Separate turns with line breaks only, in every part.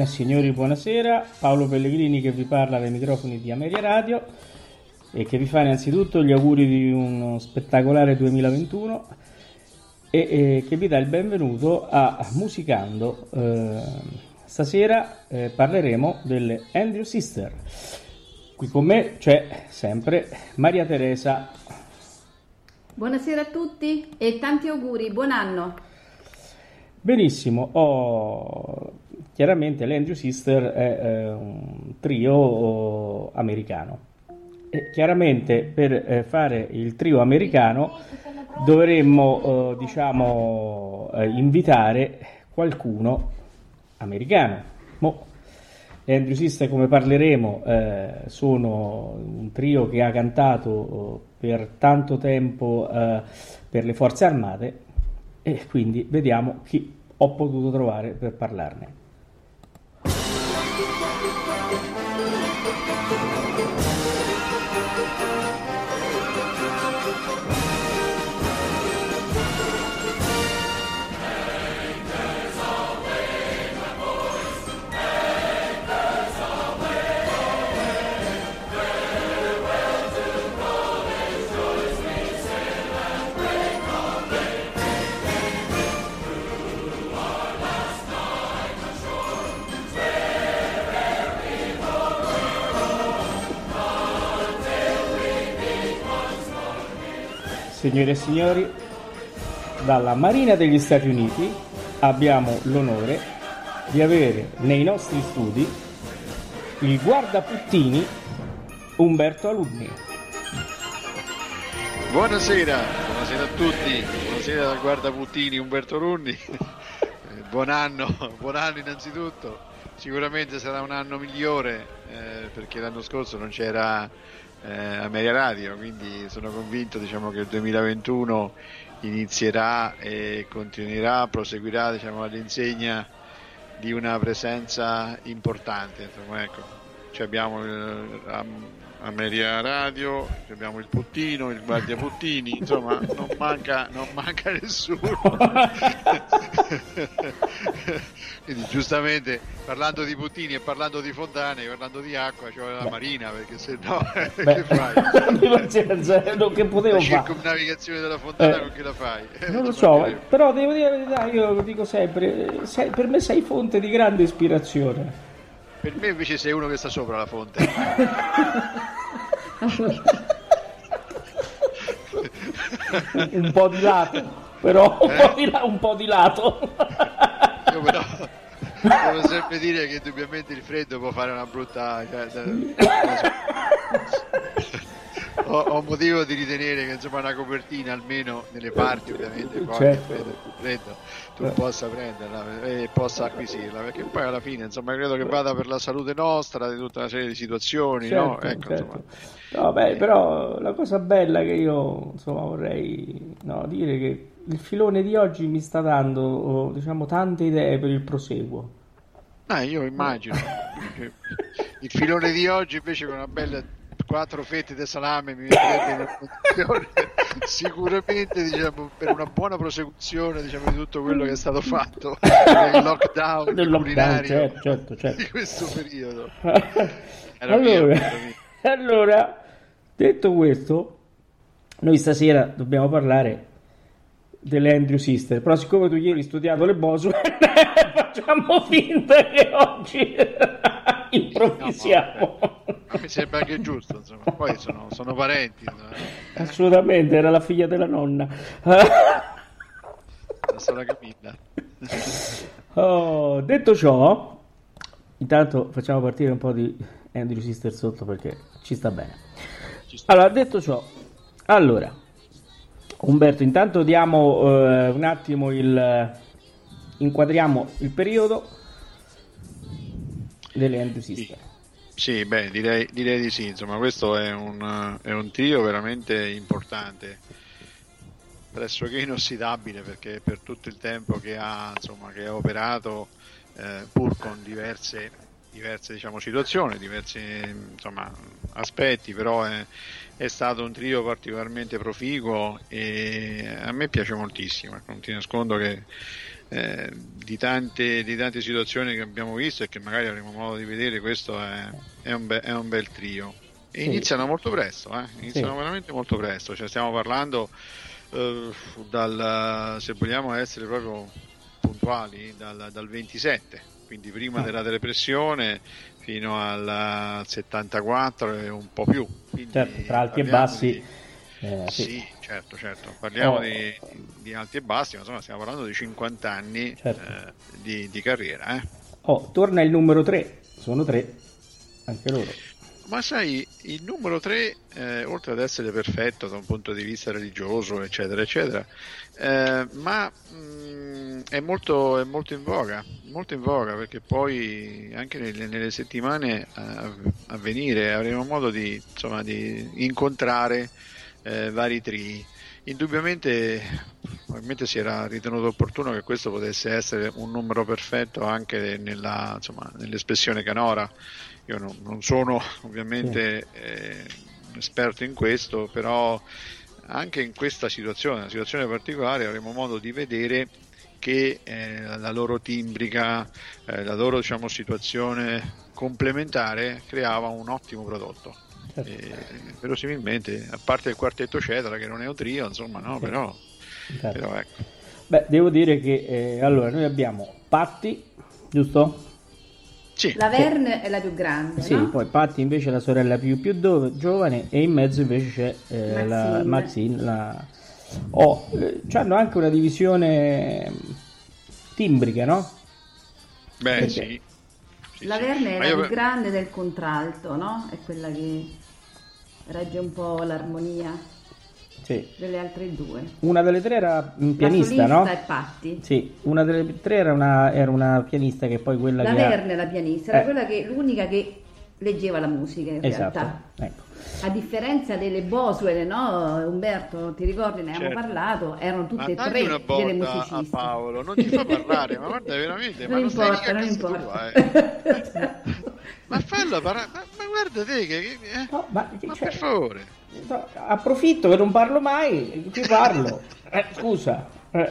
South
Signorine e signori, buonasera. Paolo Pellegrini che vi parla dai microfoni di Ameria Radio e che vi fa innanzitutto gli auguri di uno spettacolare 2021 e, e che vi dà il benvenuto a Musicando. Eh, stasera eh, parleremo delle Andrew Sister. Qui con me c'è sempre Maria Teresa.
Buonasera a tutti e tanti auguri, buon anno.
Benissimo, ho- chiaramente l'Andrew Sister è eh, un trio americano. E chiaramente per eh, fare il trio americano dovremmo, eh, diciamo, eh, invitare qualcuno americano. Mo, le Andrew Sister, come parleremo, eh, sono un trio che ha cantato eh, per tanto tempo per le forze armate e quindi vediamo chi ho potuto trovare per parlarne. Signore e signori, dalla Marina degli Stati Uniti abbiamo l'onore di avere nei nostri studi il guardaputtini Umberto Alunni.
Buonasera, buonasera a tutti, buonasera dal guardaputtini Umberto Eh, buon anno, buon anno innanzitutto, sicuramente sarà un anno migliore eh, perché l'anno scorso non c'era eh, Ameria Radio, quindi sono convinto diciamo, che il 2021 inizierà e continuerà, proseguirà diciamo, all'insegna di una presenza importante. Insomma, ecco. Ci abbiamo il, Ameria Radio, abbiamo il Puttino, il Guardia Puttini, insomma non manca, non manca nessuno. Quindi giustamente parlando di Puttini e parlando di fontane, parlando di acqua, ci vuole la marina perché se no che fai?
non- che potevo
La
fare?
circumnavigazione della fontana
Eh,
con chi la fai? Eh,
Non lo so, però devo dire la verità, io lo dico sempre, sei- per me sei fonte di grande ispirazione.
Per me invece sei uno che sta sopra la fonte.
un po' di lato, però un, po' di la- un po' di lato.
Io però devo sempre dire che indubbiamente il freddo può fare una brutta. cioè, da- non so. Ho, ho motivo di ritenere che insomma una copertina almeno nelle parti ovviamente poi
Certo.
freddo, freddo, tu
Eh.
possa prenderla e possa acquisirla perché poi alla fine insomma credo che vada per la salute nostra di tutta una serie di situazioni no?
Certo,
ecco,
certo. No, beh, però la cosa bella che io insomma, vorrei no, dire che il filone di oggi mi sta dando diciamo, tante idee per il proseguo.
Ah, io immagino. Il filone di oggi invece con una bella quattro fette di salame mi metterebbe in sicuramente diciamo, per una buona prosecuzione diciamo, di tutto quello che è stato fatto nel lockdown
Del lockdown, certo, certo, certo.
di questo periodo. Era mio,
allora,
era mio.
allora, detto questo, noi stasera dobbiamo parlare delle Andrew Sister, però siccome tu ieri hai studiato le Boswell, facciamo finta che oggi improvvisiamo.
Mi sembra anche giusto, insomma. Poi sono, sono parenti. no?
Assolutamente, era la figlia della nonna.
La sorella Camilla.
Oh, detto ciò, intanto facciamo partire un po' di Andrew Sister sotto perché ci sta bene.
Ci sta.
Allora, detto ciò, allora, Umberto, intanto diamo eh, un attimo il... inquadriamo il periodo delle Andrew Sister.
Sì, beh, direi, direi di sì, insomma, questo è un, è un trio veramente importante, pressoché inossidabile perché per tutto il tempo che ha, insomma, che ha operato, eh, pur con diverse, diverse diciamo, situazioni, diversi insomma, aspetti, però è, è stato un trio particolarmente proficuo e a me piace moltissimo, ecco, non ti nascondo che eh, di, tante, di tante situazioni che abbiamo visto e che magari avremo modo di vedere, questo è, è un, be- è un bel trio. E
Sì.
iniziano molto presto, eh? iniziano
Sì.
veramente molto presto, cioè stiamo parlando eh, dal, se vogliamo essere proprio puntuali, dal, dal 27, quindi prima
Ah.
della depressione fino al 74 e un po' più. Quindi
Certo, tra alti e bassi.
di-
eh,
sì.
sì.
Certo, certo. Parliamo
Oh.
di, di alti e bassi, ma insomma stiamo parlando di 50 anni
Certo.
eh, di, di carriera. eh.
Oh, torna il numero 3, sono tre, anche loro.
Ma sai, il numero 3, eh, oltre ad essere perfetto da un punto di vista religioso, eccetera, eccetera, eh, ma mh, è, molto, è molto in voga, molto in voga perché poi anche nelle, nelle settimane a, a venire avremo modo di, insomma, di incontrare eh, vari tri. Indubbiamente, probabilmente si era ritenuto opportuno che questo potesse essere un numero perfetto anche nella, insomma, nell'espressione canora. Io non, non sono ovviamente eh, un esperto in questo, però anche in questa situazione, una situazione particolare, avremo modo di vedere che eh, la loro timbrica, eh, la loro diciamo, situazione complementare creava un ottimo prodotto.
Certo.
E, verosimilmente, a parte il quartetto Cetra, che non è un trio, insomma, no,
Sì.
però,
Certo.
però ecco.
Beh, devo dire che eh, allora noi abbiamo Patti, giusto?
Sì,
La Verne è la più grande,
Sì,
no?
poi Patti invece è la sorella più, più do- giovane e in mezzo invece c'è eh, la
Maxine.
Maxine. La... Oh, eh, hanno anche una divisione timbrica, no?
beh,
perché?
sì. Sì,
La
sì.
Verne è la
io-
più grande del contralto, no? È quella che regge un po' l'armonia
Sì.
delle altre due.
Una delle tre era un
La
pianista,
solista
no?
è Patti.
Sì, una delle tre era una, era una pianista che poi quella
La
che ha-
Verne è la pianista, era
Eh.
quella che, l'unica che leggeva la musica in
Esatto,
realtà.
ecco.
A differenza delle Boswell, no? Umberto, ti ricordi, ne abbiamo
Certo.
parlato, erano tutte e
ma
tre
una
delle
botta a
musiciste.
Paolo, non ti fa parlare, ma guarda veramente, ma
Non
non stai
importa, non
casa
importa.
tua, eh. Ma fallo parare, ma, ma guarda te che, che- eh?
No, ma,
ma
cioè,
per favore.
no, approfitto che non parlo mai, ci parlo. Eh, scusa. eh.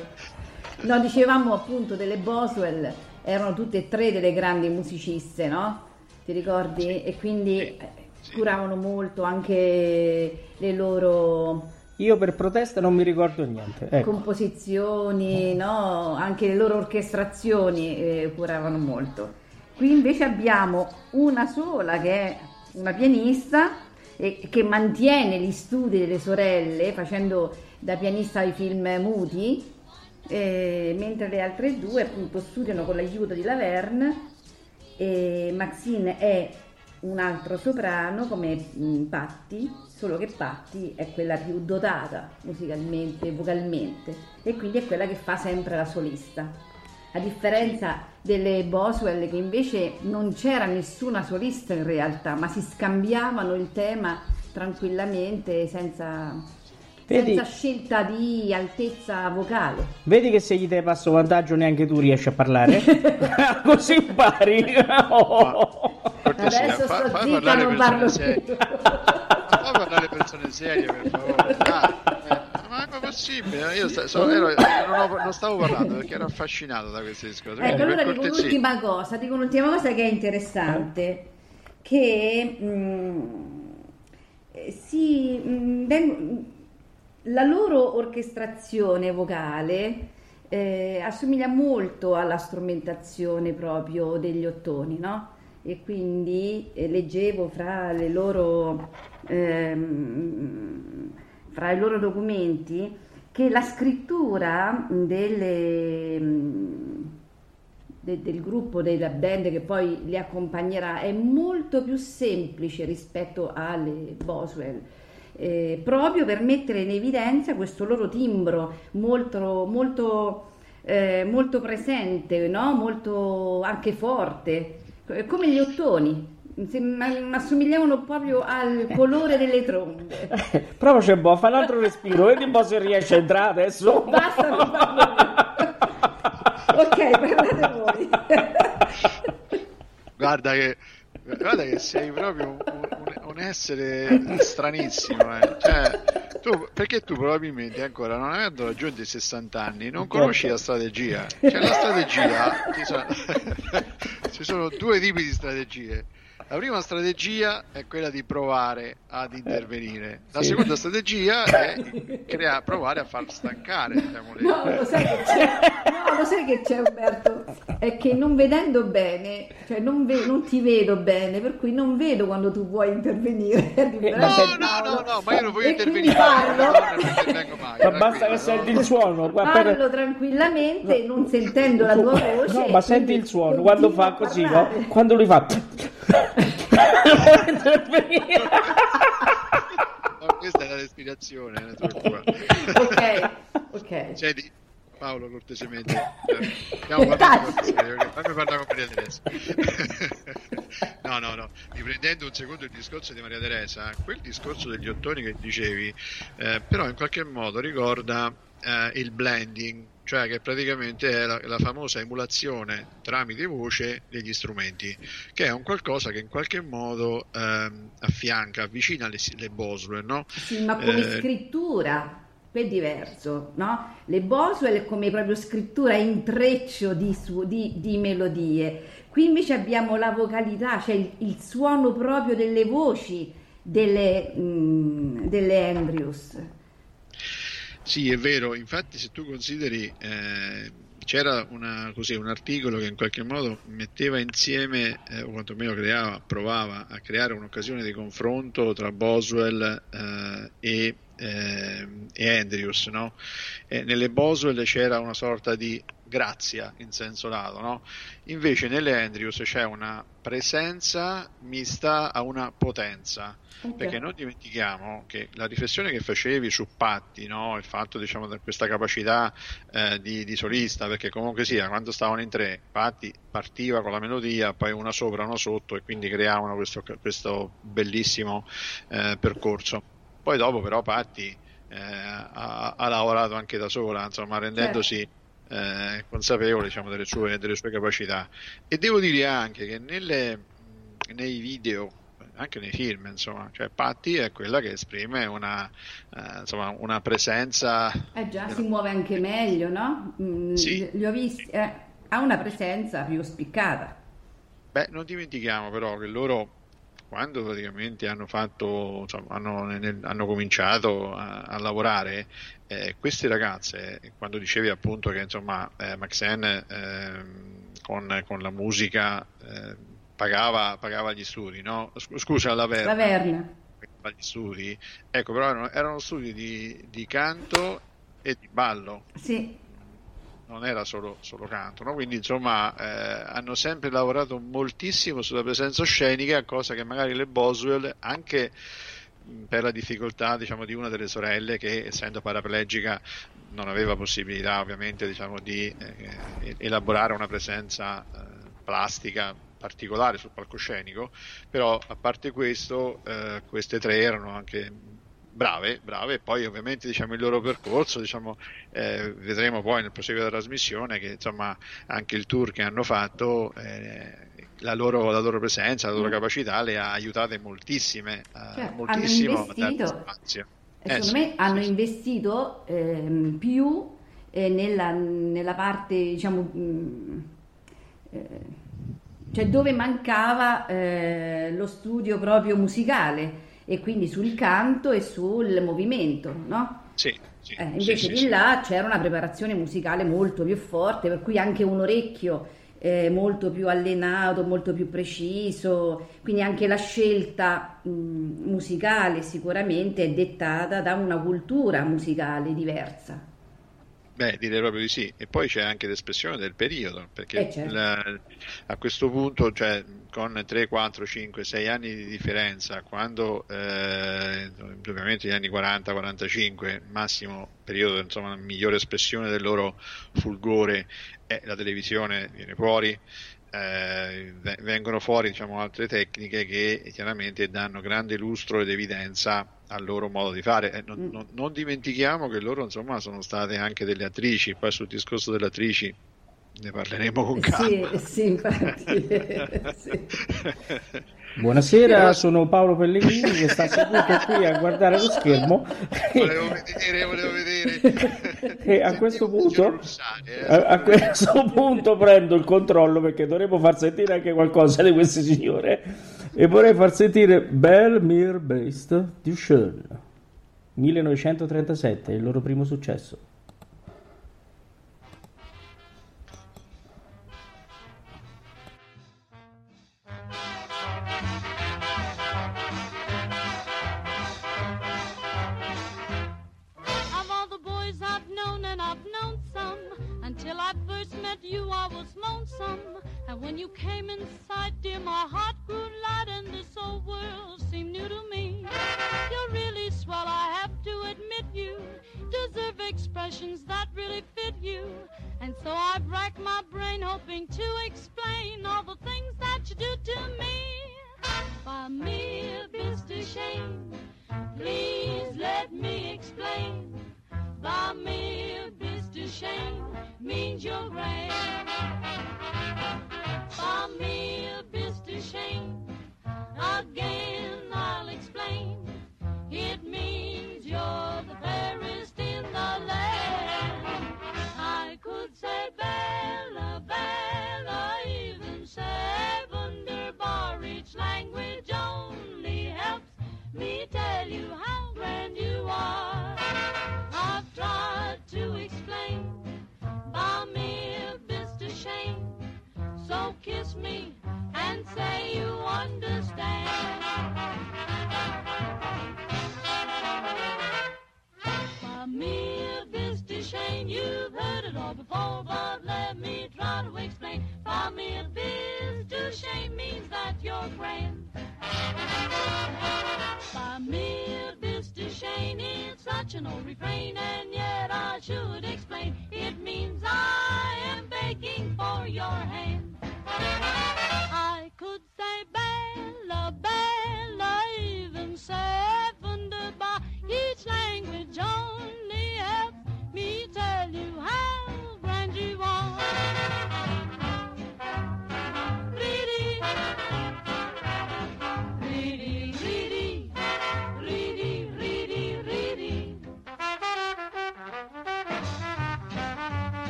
No, dicevamo appunto delle Boswell, erano tutte e tre delle grandi musiciste, no? Ti ricordi? E quindi
Sì,
eh,
sì.
curavano molto anche le loro
Io per protesta non mi ricordo niente. Ecco.
composizioni, no? Anche le loro orchestrazioni eh, curavano molto. Qui invece abbiamo una sola che è una pianista e che mantiene gli studi delle sorelle facendo da pianista ai film muti, mentre le altre due appunto studiano con l'aiuto di Laverne e Maxine è un altro soprano come mh, Patti, solo che Patti è quella più dotata musicalmente, vocalmente e quindi è quella che fa sempre la solista. A differenza delle Boswell che invece non c'era nessuna solista in realtà, ma si scambiavano il tema tranquillamente senza,
Vedi-
senza scelta di altezza vocale.
Vedi che se gli dai passo vantaggio neanche tu riesci a parlare? Così impari. Oh.
Adesso
fa-
sto zitta, non parlo più.
Fa parlare persone serie, per favore. È possibile? Io sta- so- ero- non, ho- non stavo parlando perché ero affascinato da queste discussioni.
Ecco, allora dico
cortesia.
un'ultima cosa, dico un'ultima cosa che è interessante, che mm, eh, si, mm, veng- la loro orchestrazione vocale eh, assomiglia molto alla strumentazione proprio degli ottoni, no? e quindi eh, leggevo fra, le loro, ehm, fra i loro documenti che la scrittura delle, de- del gruppo della band che poi li accompagnerà è molto più semplice rispetto alle Boswell. eh, proprio per mettere in evidenza questo loro timbro molto, molto, eh, molto presente, no? molto anche forte, come gli ottoni. Ma assomigliavano proprio al colore delle trombe.
Provaci un po', fa un altro respiro, vedi un po' se riesce a entrare adesso.
Basta, non parlo più. Ok, parlate voi.
Guarda che, guarda che sei proprio un, un- un essere stranissimo. eh. Cioè, tu- perché tu probabilmente ancora non avendo raggiunto i 60 anni non conosci la strategia. Cioè, la strategia ci sono, ci sono due tipi di strategie. La prima strategia è quella di provare ad intervenire. La
sì.
seconda strategia è crea- provare a far stancare diciamo, le-
No, lo sai che c'è, no, lo sai che c'è Umberto, è che non vedendo bene, cioè non, ve- non ti vedo bene, per cui non vedo quando tu vuoi intervenire.
ma
No, no, no, no, ma io non voglio
E quindi
intervenire.
parlo.
No, non intervengo mai,
Ma basta che senti il suono. qua per-
Parlo tranquillamente, non sentendo la tua voce.
No, ma senti il suono quando fa così, no? Quando lui fa.
No, questa è la respirazione, la.
Ok, ok.
Senti, Paolo, cortesemente. Stiamo parlando cortesemente, fammi parlare con Maria Teresa. No, no, no. Riprendendo un secondo il discorso di Maria Teresa, quel discorso degli ottoni che dicevi, eh, però in qualche modo ricorda eh, il blending, cioè che praticamente è la, la famosa emulazione tramite voce degli strumenti, che è un qualcosa che in qualche modo ehm, affianca, avvicina le, le Boswell, no?
Sì, ma come
Eh,
scrittura è diverso, no? Le Boswell come proprio scrittura intreccio di, su- di- di melodie. Qui invece abbiamo la vocalità, cioè il, il suono proprio delle voci delle, mm, delle Andrews.
Sì, è vero, infatti se tu consideri, eh, c'era una- così, un articolo che in qualche modo metteva insieme, eh, o quantomeno creava, provava a creare un'occasione di confronto tra Boswell eh, e, eh, e Andrews, no? Nelle Boswell c'era una sorta di grazia in senso lato, no? Invece nelle Andrews c'è una presenza mista a una potenza. Perché non dimentichiamo che la riflessione che facevi su Patti, no? il fatto diciamo, di questa capacità eh, di, di solista, perché comunque sia, quando stavano in tre, Patti partiva con la melodia, poi una sopra, una sotto e quindi creavano questo, questo bellissimo eh, percorso. Poi dopo però Patti eh, ha, ha lavorato anche da sola, insomma, rendendosi eh, consapevole diciamo, delle, sue, delle sue capacità. E devo dire anche che nelle, nei video anche nei film, insomma, cioè Patti è quella che esprime una, eh, insomma, una presenza.
Eh già, si muove anche meglio, no? Mm,
Sì.
Li ho visti, eh, ha una presenza più spiccata.
Beh, non dimentichiamo però che loro quando praticamente hanno fatto, insomma, hanno, nel- hanno cominciato a, a lavorare, eh, queste ragazze, quando dicevi appunto che insomma eh, Maxen ehm, con, con la musica eh, pagava, pagava gli studi, no? Sc- Scusa, la Verna.
La Verna.
pagava gli studi, ecco, però erano, erano studi di, di canto e di ballo,
Sì,
non era solo, solo canto, no? quindi insomma eh, hanno sempre lavorato moltissimo sulla presenza scenica, cosa che magari le Boswell, anche per la difficoltà diciamo, di una delle sorelle che essendo paraplegica non aveva possibilità ovviamente diciamo, di eh, elaborare una presenza eh, plastica particolare sul palcoscenico, però a parte questo eh, queste tre erano anche brave, brave, e poi ovviamente diciamo, il loro percorso, diciamo, eh, vedremo poi nel proseguo della trasmissione che insomma anche il tour che hanno fatto, eh, la, loro, la loro presenza, la loro
Mm.
capacità le ha aiutate moltissime, eh,
Cioè,
moltissimo a dare
investito-
spazio.
E
Eh,
secondo
sì,
me hanno
sì, sì.
investito ehm, più eh, nella, nella parte, diciamo, mh, eh, cioè dove mancava eh, lo studio proprio musicale e quindi sul canto e sul movimento, no?
Sì, sì,
Eh,
sì,
invece
sì,
di
sì.
là c'era una preparazione musicale molto più forte, per cui anche un orecchio eh, molto più allenato, molto più preciso, quindi anche la scelta mh, musicale sicuramente è dettata da una cultura musicale diversa.
Beh, direi proprio di sì. E poi c'è anche l'espressione del periodo, perché
Eh, certo.
la- a questo punto, cioè, con 3, 4, 5, 6 anni di differenza, quando eh, ovviamente gli anni 40, 45, massimo periodo, insomma, migliore espressione del loro fulgore, è la televisione viene fuori, eh, ve- vengono fuori diciamo, altre tecniche che chiaramente danno grande lustro ed evidenza al loro modo di fare. Eh, non,
Mm.
non- non dimentichiamo che loro insomma sono state anche delle attrici, poi sul discorso delle attrici ne parleremo con
Sì,
calma.
sì, infatti. sì.
Buonasera, sono Paolo Pellegrini che sta seduto qui a guardare lo schermo
volevo vedere, volevo vedere.
e a questo punto,
eh.
a, a questo punto prendo il controllo perché dovremmo far sentire anche qualcosa di queste signore e vorrei far sentire Belle Mir Beast di Schön 1937, il loro primo successo.
When you came in sight, dear, my heart grew light, and this old world seemed new to me. You're really swell, I have to admit you deserve expressions that really fit you. And so I've racked my brain hoping to explain all the things that you do to me. By me, Mr. Shane, please let me explain. By me, Mr. Shane, means you're grand. By me, Mr. Shane, again I'll explain. It means you're the fairest in the land. I could say Bella, Bella, even say wunderbar. Each language only helps me tell you how grand you are. To explain by mere Mr. Shane. So kiss me and say you understand. By mere Mr. Shane, you've heard it all before, but let me try to explain. By mere Mr. Shane means that you're grand. By Mr. Shane, it's such an old refrain, and yet I should explain. It means I am begging for your hand. I could say Bella, Bella, even say wunderbar. Each language only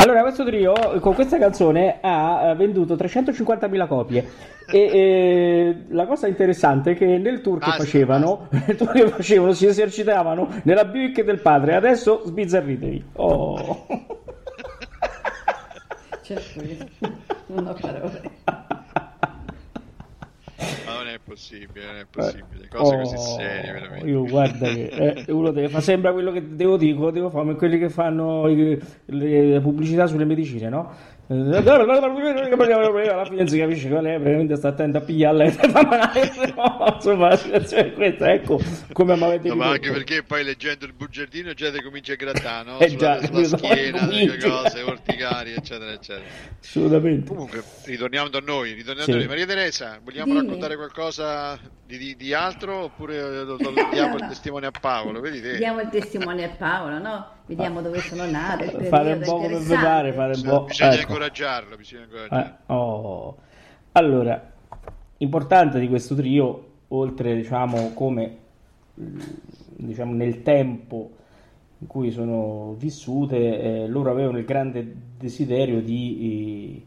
Allora, questo trio con questa canzone ha eh, venduto 350.000 copie. E eh, la cosa interessante è che nel tour che
Basta,
facevano, nel tour che facevano, si esercitavano nella bivacca del padre. Adesso sbizzarritevi. Oh.
Certo non ho parole.
Ma è possibile, non è possibile. Cose così
Oh,
serie, veramente.
Io guarda che eh, uno deve fa sembra quello che devo dire, devo fare come quelli che fanno le pubblicità sulle medicine, no? Alla fine non si capisce qual è, praticamente sta attento a pigliarla. No, insomma, la situazione è questa, ecco come mi avete
No, ma anche perché poi leggendo il bugiardino già ti comincia a grattare, no?
Eh
sulla,
già,
sulla schiena, delle cose, orticari, eccetera, eccetera.
Assolutamente.
Comunque, ritorniamo da noi, ritorniamo
Sì.
da noi. Maria Teresa, vogliamo
Dimmi.
raccontare qualcosa di, di- di altro oppure eh, diamo il testimone a Paolo? Vedi te?
Diamo il testimone a Paolo, no? Vediamo dove sono nate. il
Fare un po' come pare, fare un
Bisogna,
po'.
bisogna
ecco.
incoraggiarlo, bisogna incoraggiarlo.
Eh, oh. Allora, importante di questo trio, oltre diciamo come mh, diciamo nel tempo in cui sono vissute, eh, loro avevano il grande desiderio di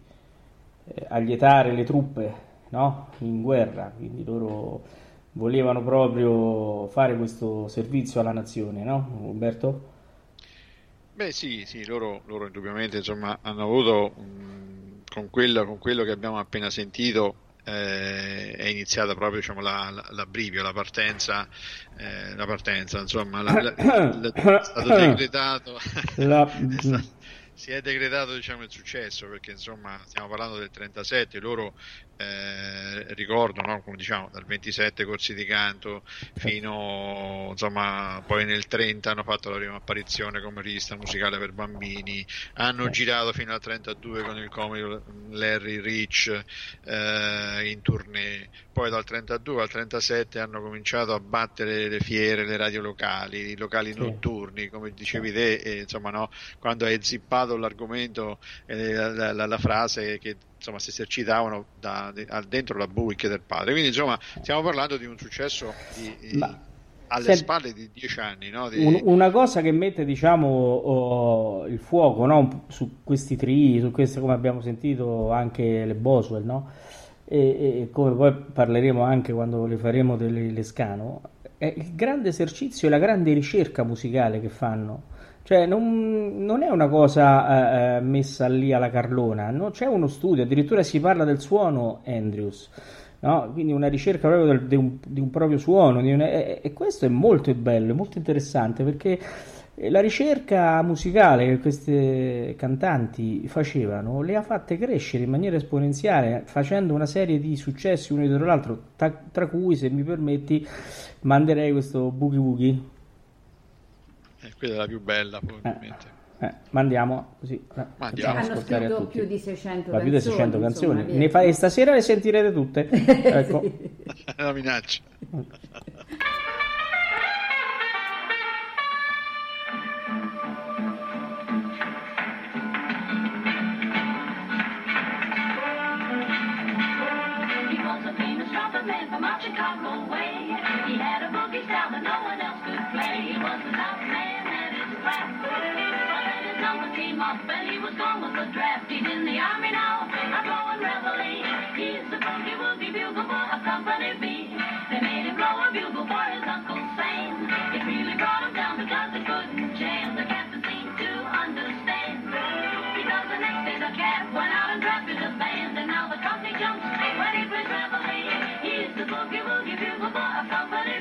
eh, allietare le truppe, no? In guerra, quindi loro volevano proprio fare questo servizio alla nazione, no? Umberto?
Beh sì, sì, loro, loro indubbiamente insomma, hanno avuto, mh, con quello, con quello che abbiamo appena sentito, eh, è iniziata proprio diciamo, la, la, l'abbrivio, la partenza, eh, la partenza, insomma, la- la- la- è stato decretato,
La-
è sta- si è decretato diciamo, il successo perché insomma stiamo parlando del 37, loro eh, ricordo, no, come diciamo, dal 27 corsi di canto fino insomma poi nel 30 hanno fatto la prima apparizione come rivista musicale per bambini, hanno girato fino al 32 con il comico Larry Rich eh, in tournée, poi dal 32 al 37 hanno cominciato a battere le fiere, le radio locali, i locali
Sì.
notturni, come dicevi te, e, insomma no, quando hai zippato l'argomento, eh, la, la- la frase che insomma si esercitavano da, al- dentro la Buick del padre. Quindi insomma stiamo parlando di un successo di- di- alle
Senti-
spalle di dieci anni, no? Di-
Un- una cosa che mette, diciamo, oh, il fuoco, no? Su questi tri, su queste, come abbiamo sentito anche le Boswell, no? E, e come poi parleremo anche quando le faremo delle Lescano, è il grande esercizio e la grande ricerca musicale che fanno. Cioè, non, non è una cosa eh, eh, messa lì alla Carlona, no? C'è uno studio, addirittura si parla del suono Andrews, no? Quindi una ricerca proprio del- di, un, di un proprio suono, di un- e, e questo è molto bello, molto interessante perché eh, la ricerca musicale che queste cantanti facevano le ha fatte crescere in maniera esponenziale, facendo una serie di successi uno dietro l'altro, tra, tra cui, se mi permetti, manderei questo Boogie Woogie.
Eh, quella è la più bella probabilmente.
Eh, mandiamo così. eh,
Mandiamo.
facciamo
Hanno scritto più di 600
Ma più di 600
canzoni,
canzoni.
insomma,
Ne fa- e stasera le sentirete tutte. Ecco.
È una minaccia.
Chicago way. He had a boogie style that no one came up and he was gone with the draft. He's in the army now, a blowing reveille. He's the boogie woogie bugle boy of Company B. They made him blow a bugle for his Uncle Sam. It really brought him down because they couldn't jam. The captain seemed to understand. Because the next day the cat went out and drafted a band. And now the company jumps when he plays reveille. He's the boogie woogie bugle boy of Company B.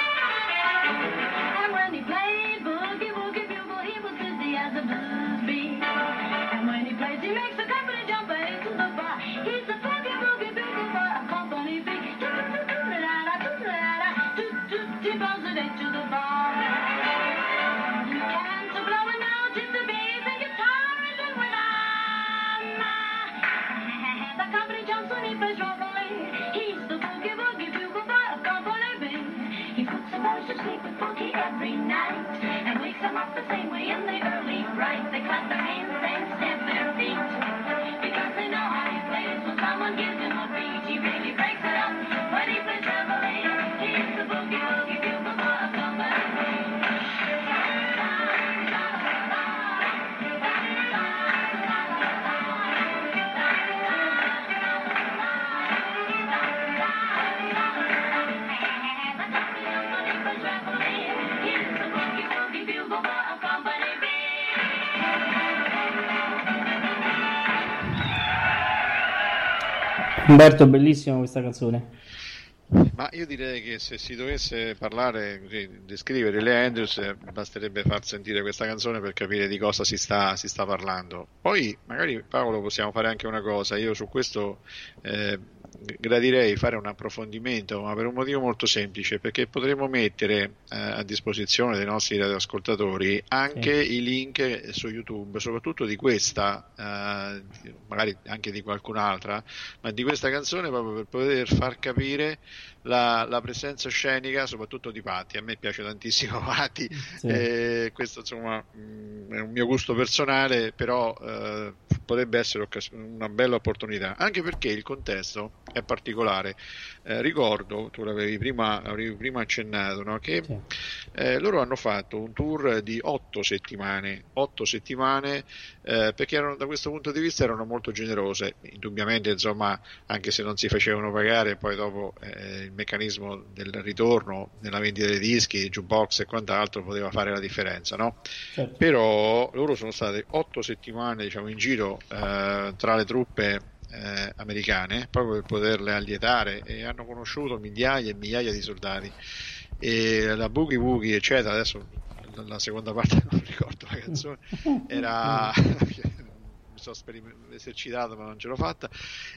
the same way in the early right. They clap their hands
Umberto, bellissima questa canzone.
Ma io direi che se si dovesse parlare, così, descrivere le Andrews, eh, basterebbe far sentire questa canzone per capire di cosa si sta, si sta parlando. Poi, magari Paolo, possiamo fare anche una cosa. Io su questo eh, gradirei fare un approfondimento, ma per un motivo molto semplice, perché potremmo mettere eh, a disposizione dei nostri radioascoltatori anche i link su YouTube, soprattutto di questa, eh, magari anche di qualcun'altra, ma di questa canzone proprio per poter far capire la, la presenza scenica, soprattutto di Patti. A me piace tantissimo Patti,
Sì.
eh, questo insomma mh, è un mio gusto personale, però eh, potrebbe essere una bella opportunità, anche perché il contesto è particolare. Eh, ricordo, tu l'avevi prima, prima accennato, no? che
Sì.
eh, loro hanno fatto un tour di otto settimane, otto settimane eh, perché erano, da questo punto di vista erano molto generose, indubbiamente insomma anche se non si facevano pagare poi dopo eh, il meccanismo del ritorno nella vendita dei dischi, jukebox e quant'altro poteva fare la differenza, no?
Certo.
però loro sono state otto settimane diciamo, in giro eh, tra le truppe eh, americane proprio per poterle allietare e hanno conosciuto migliaia e migliaia di soldati e la Boogie Woogie eccetera adesso la- seconda parte non ricordo la canzone era mi sono esercitato ma non ce l'ho fatta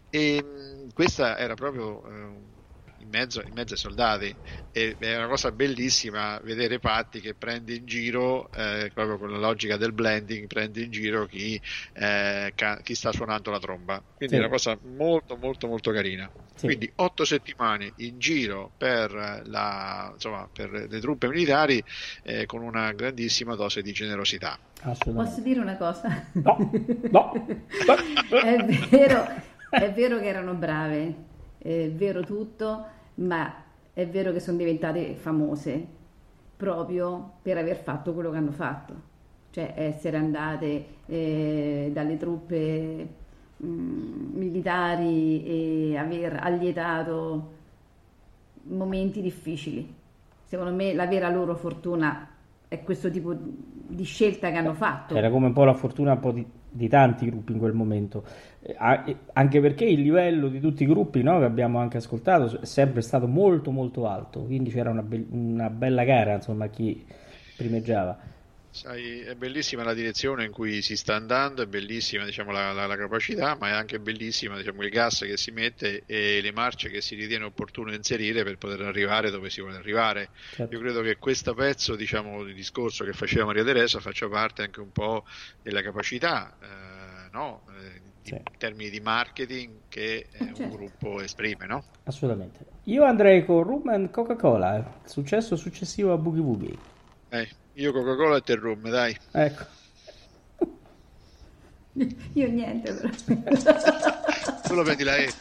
e mh, questa era proprio eh, in mezzo, in mezzo ai soldati e è una cosa bellissima vedere Patti che prende in giro eh, proprio con la logica del blending prende in giro chi, eh, ca- chi sta suonando la tromba quindi
Sì.
è una cosa molto molto molto carina
Sì.
quindi otto settimane in giro per, la, insomma, per le truppe militari eh, con una grandissima dose di generosità.
Posso dire una cosa?
No, no.
è vero, è vero che erano brave, è vero tutto, ma è vero che sono diventate famose proprio per aver fatto quello che hanno fatto, cioè essere andate eh, dalle truppe mm, militari e aver allietato momenti difficili. Secondo me la vera loro fortuna è questo tipo di scelta che hanno fatto.
Era come un po' la fortuna un po' di, di tanti gruppi in quel momento, Eh, anche perché il livello di tutti i gruppi no, che abbiamo anche ascoltato è sempre stato molto molto alto, quindi c'era una, be- una bella gara insomma chi primeggiava.
Sai, è bellissima la direzione in cui si sta andando, è bellissima diciamo, la, la- la capacità, ma è anche bellissima diciamo, il gas che si mette e le marce che si ritiene opportuno inserire per poter arrivare dove si vuole arrivare.
Certo.
Io credo che questo pezzo diciamo, di discorso che faceva Maria Teresa faccia parte anche un po' della capacità eh, no? Eh, in termini di marketing che eh, un
certo.
gruppo esprime. No?
Assolutamente. Io andrei con Rum and Coca-Cola, successo successivo a Boogie Woogie.
Eh, io Coca-Cola e te rum, dai.
Ecco.
Io niente però.
Tu lo prendi la E.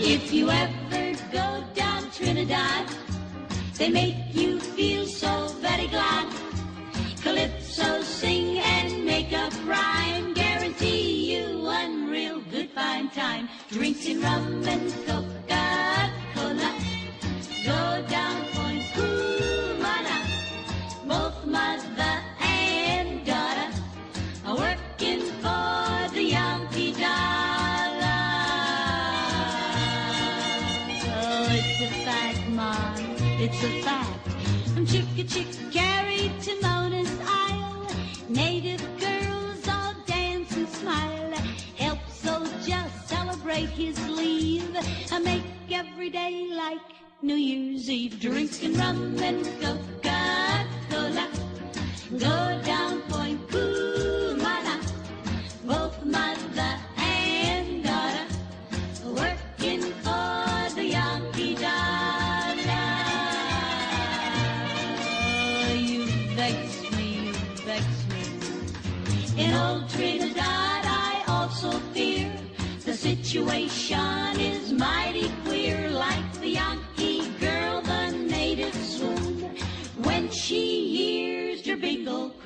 If you ever go down Trinidad, they make you feel so very glad. Time. Drinking rum and Drinking rum and Coca-Cola. Go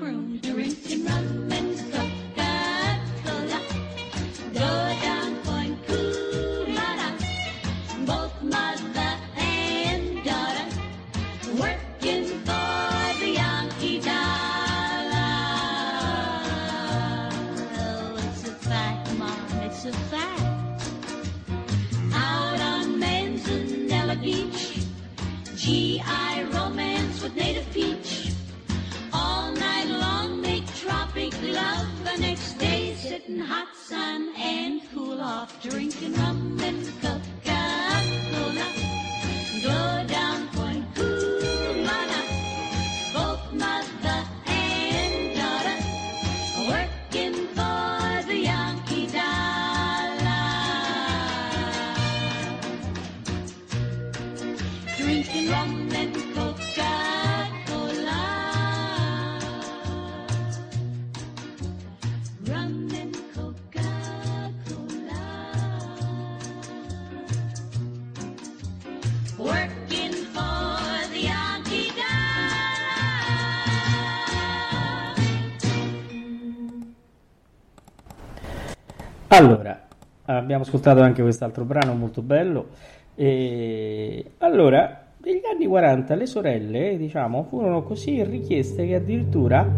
big old croon, drinking rum and Coca-Cola.
Allora, abbiamo ascoltato anche quest'altro brano molto bello. E allora, negli anni 40 le sorelle, diciamo, furono così richieste che addirittura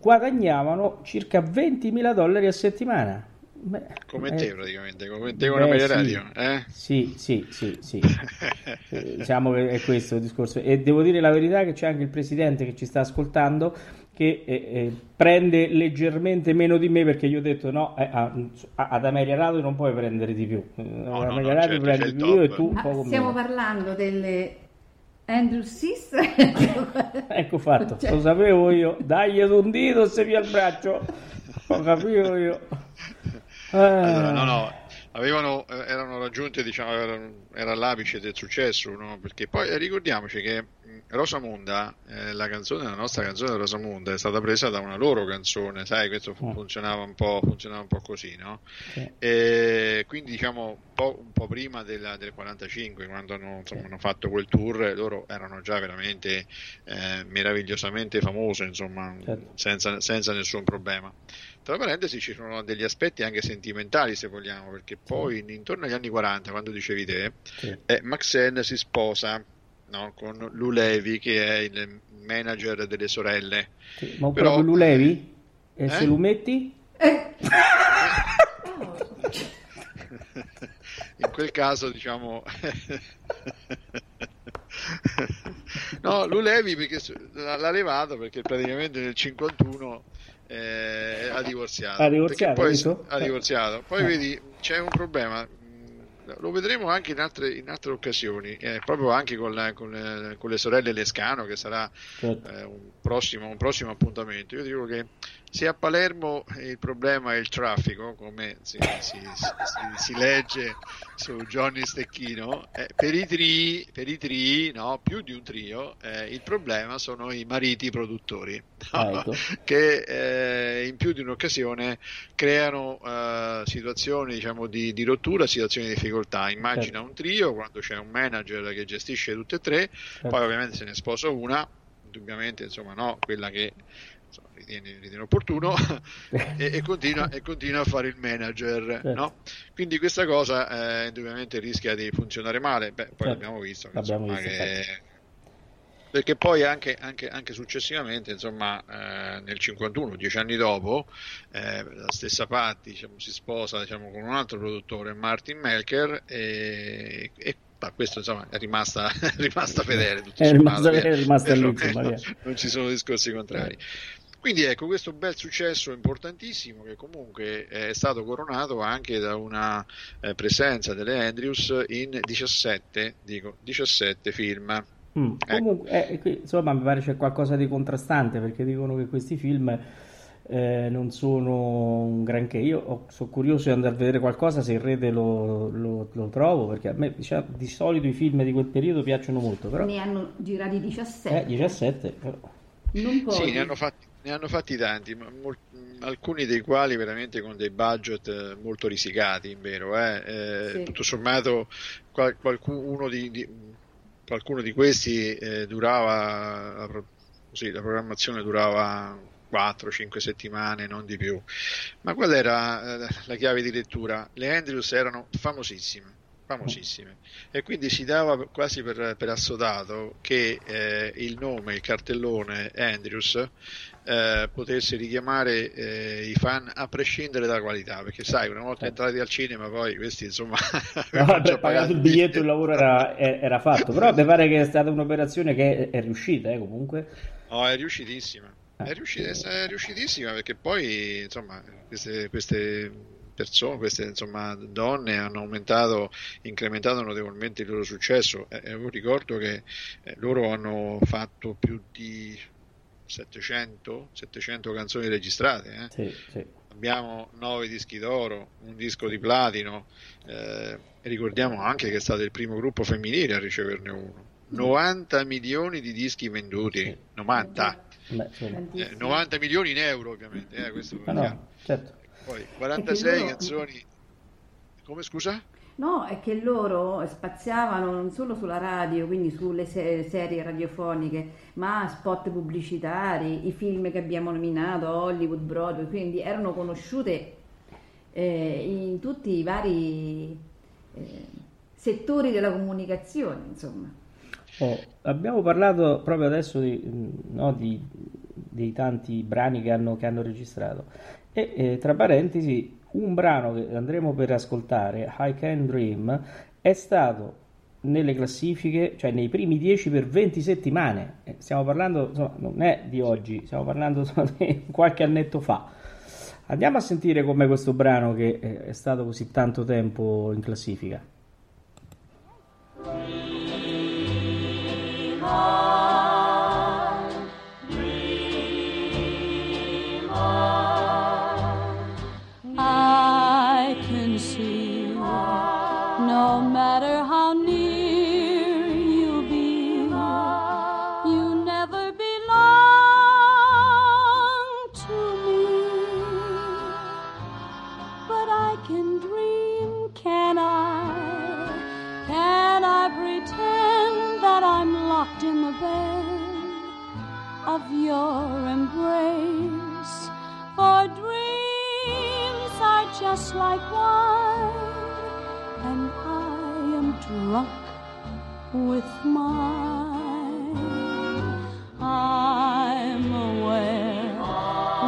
guadagnavano circa 20.000 dollari a settimana. Beh,
Come
eh,
te praticamente, come te con la media
sì.
radio, eh?
Sì, sì, sì, sì. Eh, Diciamo che è questo il discorso. E devo dire la verità che c'è anche il presidente che ci sta ascoltando che eh, eh, prende leggermente meno di me perché io ho detto no, eh, a- a- ad Ameria Radio non puoi prendere di più. Eh,
no,
ad
no,
Ameria
no,
Radio
certo,
prendi
il
più e tu un
Ah,
po'
stiamo
meno.
parlando delle Andrew Sister.
Ecco fatto,
Cioè,
lo sapevo io. Dagli ad un dito se via il braccio. Lo capivo io.
Allora,
Ah.
no, no, avevano, eh, erano raggiunte, diciamo, erano- era l'apice del successo, no? Perché poi ricordiamoci che Rosamunda, eh, la canzone, la nostra canzone Rosamunda è stata presa da una loro canzone, sai, questo fu-
Mm.
funzionava un po', funzionava un po' così, no?
Sì.
E quindi diciamo un po', un po' prima della- del 45, quando hanno, insomma, hanno fatto quel tour, loro erano già veramente eh, meravigliosamente famose, insomma,
Certo.
senza, senza nessun problema. Tra parentesi ci sono degli aspetti anche sentimentali, se vogliamo, perché poi intorno agli anni 40, quando dicevi te,
Sì.
eh, Maxen si sposa no, con Lou Levy, che è il manager delle sorelle.
Sì, Ma
Però-
proprio lo levi? E
Eh?
se lo metti?
In quel caso, diciamo, no, Lou Levy perché l'ha levato perché praticamente nel 51 eh, ha divorziato.
Ha divorziato,
poi ha
Eh.
divorziato. Poi
Eh.
vedi, c'è un problema. Lo vedremo anche in altre, in altre occasioni, eh, proprio anche con, la- con le, con le sorelle Lescano, che sarà
Certo.
eh, un, prossimo, un prossimo appuntamento. Io dico che se a Palermo il problema è il traffico, come si, si- si- si legge su Johnny Stecchino, eh, per i tri, per i tri no, più di un trio, eh, il problema sono i mariti produttori. no?
Ecco.
che eh, in più di un'occasione creano eh, situazioni diciamo, di, di rottura, situazioni di difficoltà. Immagina
Certo.
un trio quando c'è un manager che gestisce tutte e tre,
Certo.
poi ovviamente se ne sposa una, indubbiamente insomma no, quella che ritiene, ritiene opportuno e, e continua, e continua a fare il manager.
Certo.
No? Quindi questa cosa eh, indubbiamente rischia di funzionare male. Beh, poi
Certo.
l'abbiamo visto, insomma,
visto,
che- perché poi anche, anche- anche successivamente, insomma, eh, nel 51, dieci anni dopo, eh, la stessa Patti diciamo, si sposa diciamo, con un altro produttore, Martin Melker, e, e ma questo insomma è rimasta, è rimasta fedele. tutto
È rimasta- è rimasta lì, via.
non ci sono discorsi contrari. Quindi ecco, questo bel successo importantissimo che comunque è stato coronato anche da una eh, presenza delle Andrews in 17, dico, 17 film.
Mm,
Ecco.
Comunque, eh, qui, insomma, mi pare c'è qualcosa di contrastante perché dicono che questi film eh, non sono un granché. Io ho- sono curioso di andare a vedere qualcosa se in rete lo, lo- lo trovo perché a me diciamo, di solito i film di quel periodo piacciono molto, però
Ne hanno girati 17.
eh, 17, però.
Non pochi.
Sì, ne hanno fatti, ne hanno fatti tanti, ma mol- mh, alcuni dei quali veramente con dei budget eh, molto risicati, in vero. eh. Eh,
Sì.
Tutto sommato, qual- qualcuno, di, di- qualcuno di questi eh, durava, la, sì, la programmazione durava 4-5 settimane, non di più. Ma qual era eh, la chiave di lettura? Le Andrews erano famosissime. Famosissime e quindi si dava quasi per, per assodato che eh, il nome, il cartellone Andrews eh, potesse richiamare eh, i fan a prescindere dalla qualità, perché sai, una volta entrati al cinema, poi questi insomma
No, vabbè, pagato il biglietto, il lavoro era, era fatto, però mi pare che è stata un'operazione che è, è riuscita, eh, comunque.
No, è riuscitissima.
Eh.
È, riusci- è riuscitissima perché poi, insomma, queste, queste persone, queste insomma, donne hanno aumentato, incrementato notevolmente il loro successo. Eh, eh, ricordo che eh, loro hanno fatto più di 700, 700 canzoni registrate. Eh?
Sì, sì.
Abbiamo 9 dischi d'oro, un disco di platino, eh, e ricordiamo anche che è stato il primo gruppo femminile a riceverne uno. 90 milioni di dischi venduti,
Sì.
90,
Beh, sì.
Eh,
Tantissimo.
90 milioni in euro ovviamente, eh, questo è
Ah, no, certo.
Poi 46
loro-
canzoni. Come scusa?
No, è che loro spaziavano non solo sulla radio, quindi sulle se- serie radiofoniche, ma spot pubblicitari, i film che abbiamo nominato, Hollywood, Broadway, quindi erano conosciute eh, in tutti i vari eh, settori della comunicazione, insomma.
Oh, abbiamo parlato proprio adesso di, no, di- dei tanti brani che hanno, che hanno registrato e eh, tra parentesi un brano che andremo per ascoltare, I Can Dream, è stato nelle classifiche, cioè nei primi 10 per 20 settimane. Eh, Stiamo parlando, insomma, non è di oggi, stiamo parlando insomma, di qualche annetto fa. Andiamo a sentire com'è questo brano che eh, è stato così tanto tempo in classifica.
Just like wine, and I am drunk with mine. I'm aware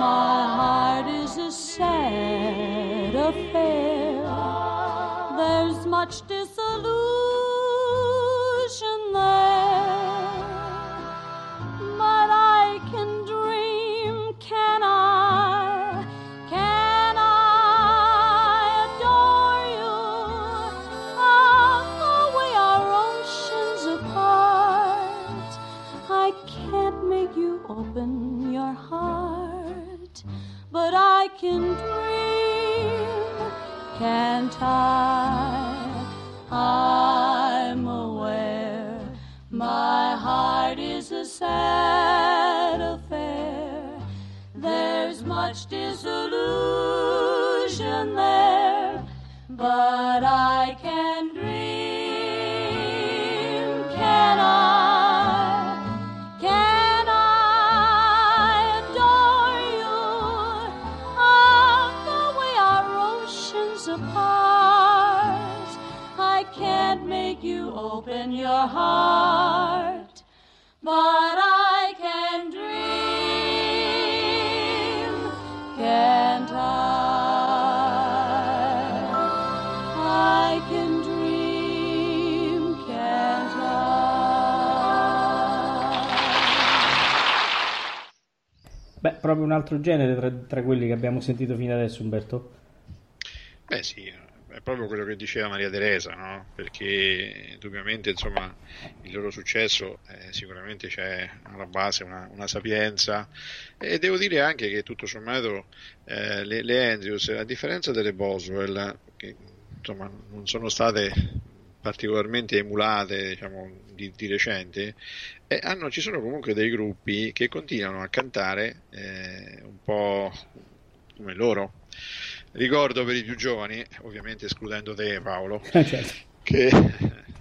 my heart is a sad affair. There's much your heart. But I can dream, can't I? I'm aware my heart is a sad affair. There's much disillusion there, but I heart, but I can dream, can't I? I can dream, can't I?
Beh, proprio un altro genere tra, tra quelli che abbiamo sentito fino adesso, Umberto.
Beh sì, è proprio quello che diceva Maria Teresa, no? Perché indubbiamente insomma il loro successo eh, sicuramente c'è alla base una, una sapienza e devo dire anche che tutto sommato eh, le, le Andrews, a differenza delle Boswell, che insomma non sono state particolarmente emulate diciamo, di, di recente, eh, hanno, ci sono comunque dei gruppi che continuano a cantare eh, un po' come loro. Ricordo per i più giovani, ovviamente escludendo te Paolo,
Certo.
che,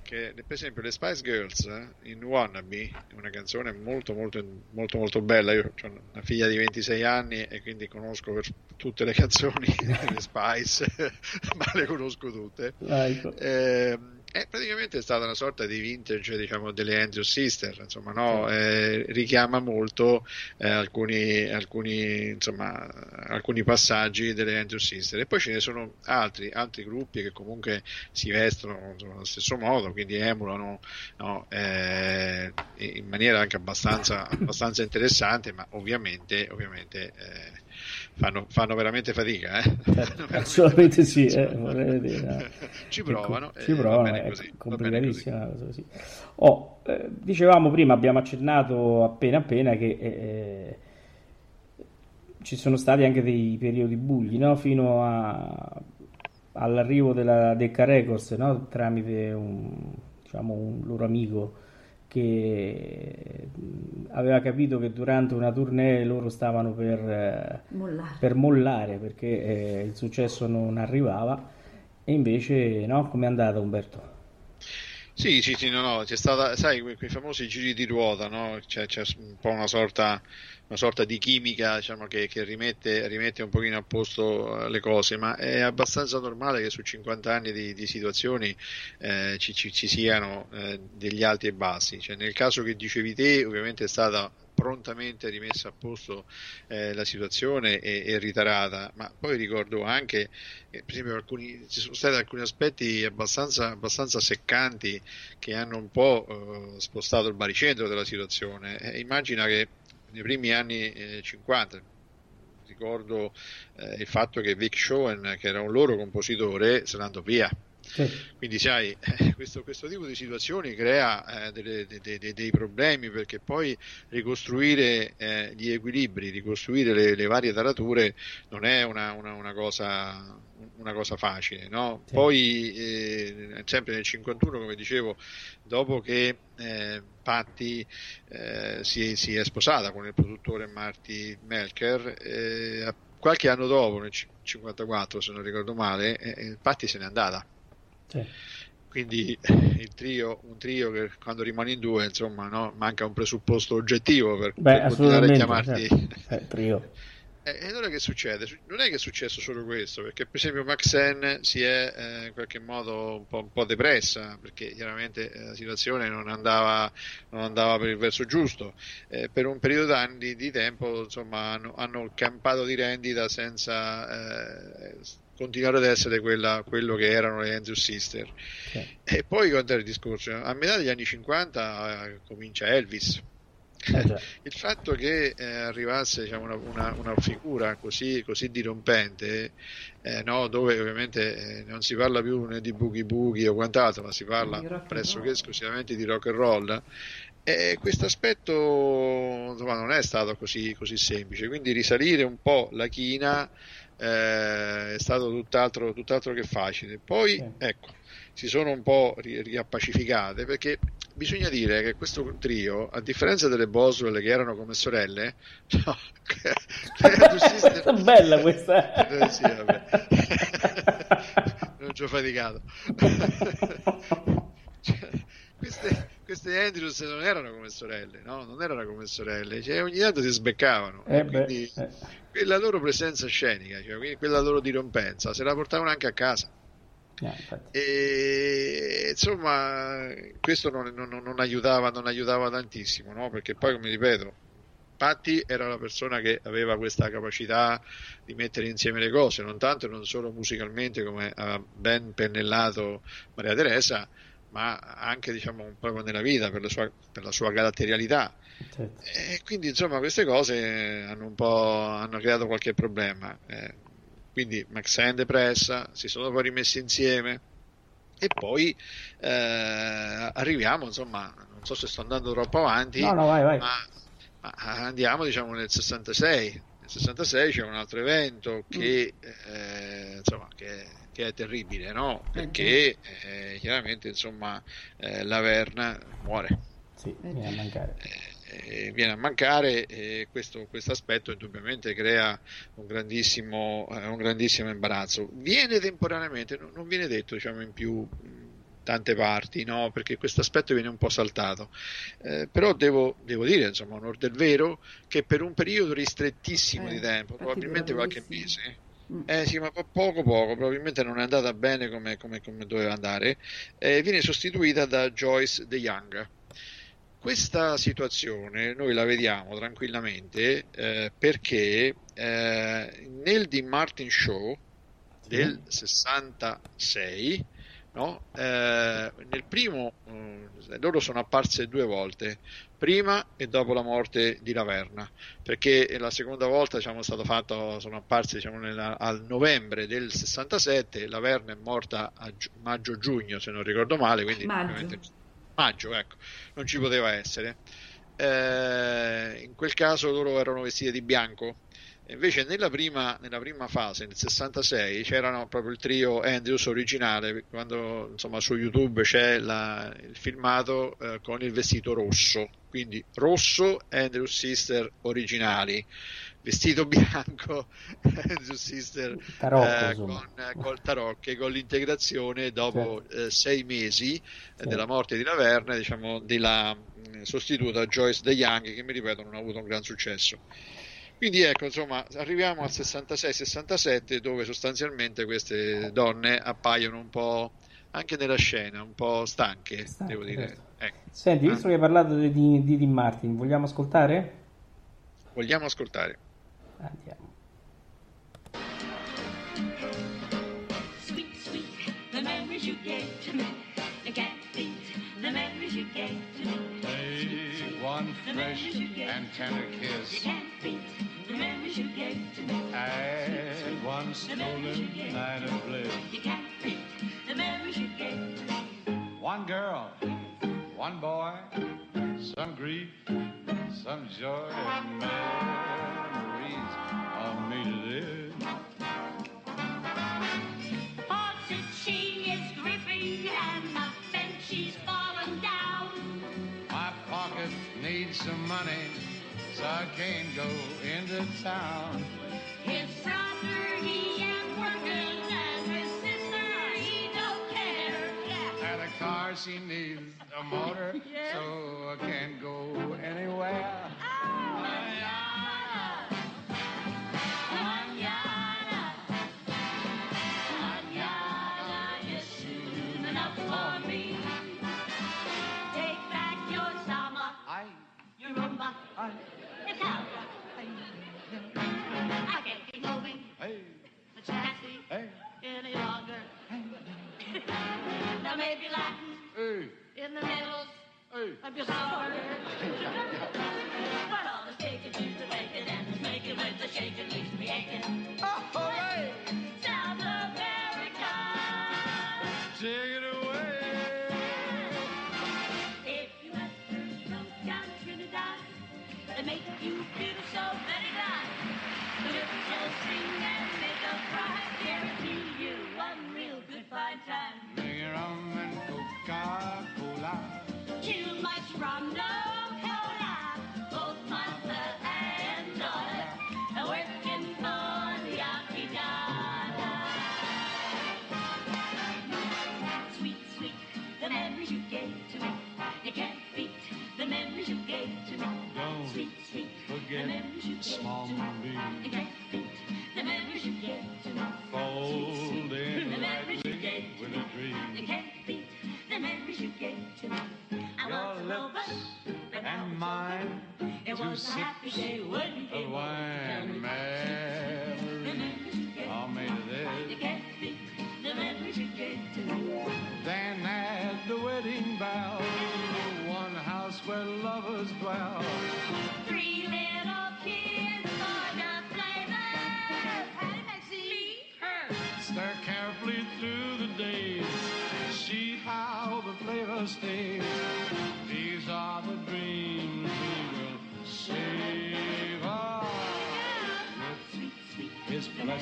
che, per esempio le Spice Girls eh, in Wannabe è una canzone molto molto molto molto bella io ho una figlia di 26 anni e quindi conosco tutte le canzoni delle Spice ma le conosco tutte
ecco.
Eh, è praticamente è stata una sorta di vintage diciamo, delle Andrew Sister, insomma, no? Eh, richiama molto eh, alcuni, alcuni, insomma, alcuni passaggi delle Andrew Sister e poi ce ne sono altri, altri gruppi che comunque si vestono insomma, allo stesso modo, quindi emulano no? eh, in maniera anche abbastanza, abbastanza interessante, ma ovviamente, ovviamente eh, fanno, fanno veramente fatica. Eh?
Certo, assolutamente sì, eh, vorrei dire.
Ci provano.
Ci
e va
provano, è
così, bene così.
complicatissima cosa così. Oh, eh, dicevamo prima, abbiamo accennato appena appena che eh, ci sono stati anche dei periodi bugli, no? Fino a- all'arrivo della Decca Records, no? Tramite un, diciamo, un loro amico che aveva capito che durante una tournée loro stavano per, eh,
Mollare.
per mollare perché eh, il successo non arrivava e invece no, com'è andata Umberto?
Sì, sì, sì, no, no, c'è stata, sai, que- quei famosi giri di ruota, no? C'è, c'è un po' una sorta, una sorta di chimica, diciamo, che, che rimette, rimette un pochino a posto eh, le cose, ma è abbastanza normale che su 50 anni di, di situazioni eh, ci, ci- ci siano eh, degli alti e bassi. Cioè, nel caso che dicevi te, ovviamente è stata prontamente rimessa a posto eh, la situazione e, e ritarata, ma poi ricordo anche che per esempio alcuni, ci sono stati alcuni aspetti abbastanza, abbastanza seccanti che hanno un po' eh, spostato il baricentro della situazione. Eh, immagina che nei primi anni eh, 50 ricordo eh, il fatto che Vic Schoen, che era un loro compositore, se ne via.
Sì.
Quindi sai, eh, questo, questo tipo di situazioni crea eh, delle- de- de- de- dei problemi perché poi ricostruire eh, gli equilibri, ricostruire le, le varie tarature non è una, una- una cosa, una cosa facile. no?
Sì.
Poi, eh, sempre nel 51, come dicevo, dopo che eh, Patti eh, si, si è sposata con il produttore Marty Melker, qualche anno dopo, nel 54 se non ricordo male, Patti se n'è andata.
Sì.
Quindi eh, il trio, un trio che quando rimane in due, insomma, no, manca un presupposto oggettivo per,
Beh,
per continuare a chiamarti.
certo. Eh, trio.
E e allora che succede? Su- Non è che è successo solo questo, perché per esempio Maxen si è eh, in qualche modo un po', un po' depressa, perché chiaramente eh, la situazione non andava, non andava per il verso giusto. Eh, per un periodo d'anni di tempo insomma, hanno, hanno campato di rendita senza eh, continuare ad essere quella- quello che erano le Andrew Sister.
Sì.
E poi quando era il discorso? A metà degli anni 50 eh, comincia Elvis.
Eh, già.
Il fatto che eh, arrivasse diciamo, una, una- una figura così, così dirompente, eh, no, dove ovviamente eh, non si parla più né di boogie boogie o quant'altro, ma si parla pressoché esclusivamente di rock and roll, e questo aspetto non è stato così, così semplice, quindi risalire un po' la china eh, è stato tutt'altro, tutt'altro che facile. Poi,
Sì.
ecco, si sono un po' ri- riappacificate perché bisogna dire che questo trio, a differenza delle Boswell che erano come sorelle, no, Andrew Sister-
È bella questa.
Eh, sì, vabbè. non ci ho faticato. Cioè, queste, queste Andrews non erano come sorelle, no? Non erano come sorelle, cioè, ogni tanto si sbeccavano.
Eh, beh,
quindi
eh.
quella loro presenza scenica, cioè, quella loro dirompenza, se la portavano anche a casa.
Infatti.
E insomma, questo non, non- non aiutava, non aiutava tantissimo, no? Perché poi, come ripeto, Patti era la persona che aveva questa capacità di mettere insieme le cose, non tanto e non solo musicalmente come ha ben pennellato Maria Teresa, ma anche diciamo po' nella vita per la sua, per la sua caratterialità.
Certo.
E quindi insomma queste cose hanno un po' hanno creato qualche problema. Eh, quindi Maxine depressa, si sono poi rimessi insieme e poi eh, arriviamo, insomma, non so se sto andando troppo avanti,
No, no, vai, vai.
ma, ma andiamo diciamo nel 66. Nel 66 c'è un altro evento che, eh, insomma, che, che è terribile, no? Perché eh, chiaramente insomma eh, la Verna muore
Sì, viene a mancare.
eh, viene a mancare e questo aspetto indubbiamente crea un grandissimo, eh, un grandissimo imbarazzo. Viene temporaneamente, non, non viene detto diciamo in più tante parti, no? perché questo aspetto viene un po' saltato, Eh, però devo, devo dire, insomma, onor del vero, che per un periodo ristrettissimo
Eh,
di tempo, probabilmente qualche mese, Eh sì, ma po- poco poco, probabilmente non è andata bene come, come- come doveva andare. Eh, viene sostituita da Joyce De Young. Questa situazione noi la vediamo tranquillamente eh, perché eh, nel Dean Martin Show del 66, no? Eh, nel primo eh, loro sono apparse due volte, prima e dopo la morte di Laverna, perché la seconda volta diciamo, fatto, sono apparse diciamo, nella- al novembre del 67, Laverna è morta a gi- maggio-giugno se non ricordo male, quindi
Maggio.
maggio, ecco, non ci poteva essere. Eh, in quel caso loro erano vestiti di bianco. Invece nella prima, nella prima fase, nel 66, c'erano proprio il trio Andrews originale, quando insomma su YouTube c'è la- il filmato eh, con il vestito rosso, quindi rosso Andrews Sister originali, vestito bianco Andrews Sister
Tarocco,
eh, con, col tarocche, con l'integrazione dopo eh, sei mesi
Certo.
della morte di Laverne, diciamo, della mh, sostituta Joyce De Young, che mi ripeto non ha avuto un gran successo. Quindi ecco, insomma, arriviamo al 66-67 dove sostanzialmente queste donne appaiono un po' anche nella scena, un po' stanche,
Stanche,
devo dire.
certo.
Ecco.
Senti, visto che hai parlato di, di, Martin, vogliamo ascoltare?
Vogliamo ascoltare?
Andiamo.
Sweet, sweet, the memories you gave to me. You can't beat the memories you gave to me.
Hey, one fresh and tender
You
kiss.
can't beat memories you gave to me.
And one stolen night of bliss.
You can't beat the memories you gave to me.
One girl, one boy, some grief, some joy, and memories of me to live.
She is and bench she's fallen down.
My pocket needs some money, I can't go into town.
His brother he ain't working and his sister he don't care. Yeah.
And a car she needs a motor, so I can't go anywhere.
Now maybe Latin
hey,
in the middle
hey.
of your sour.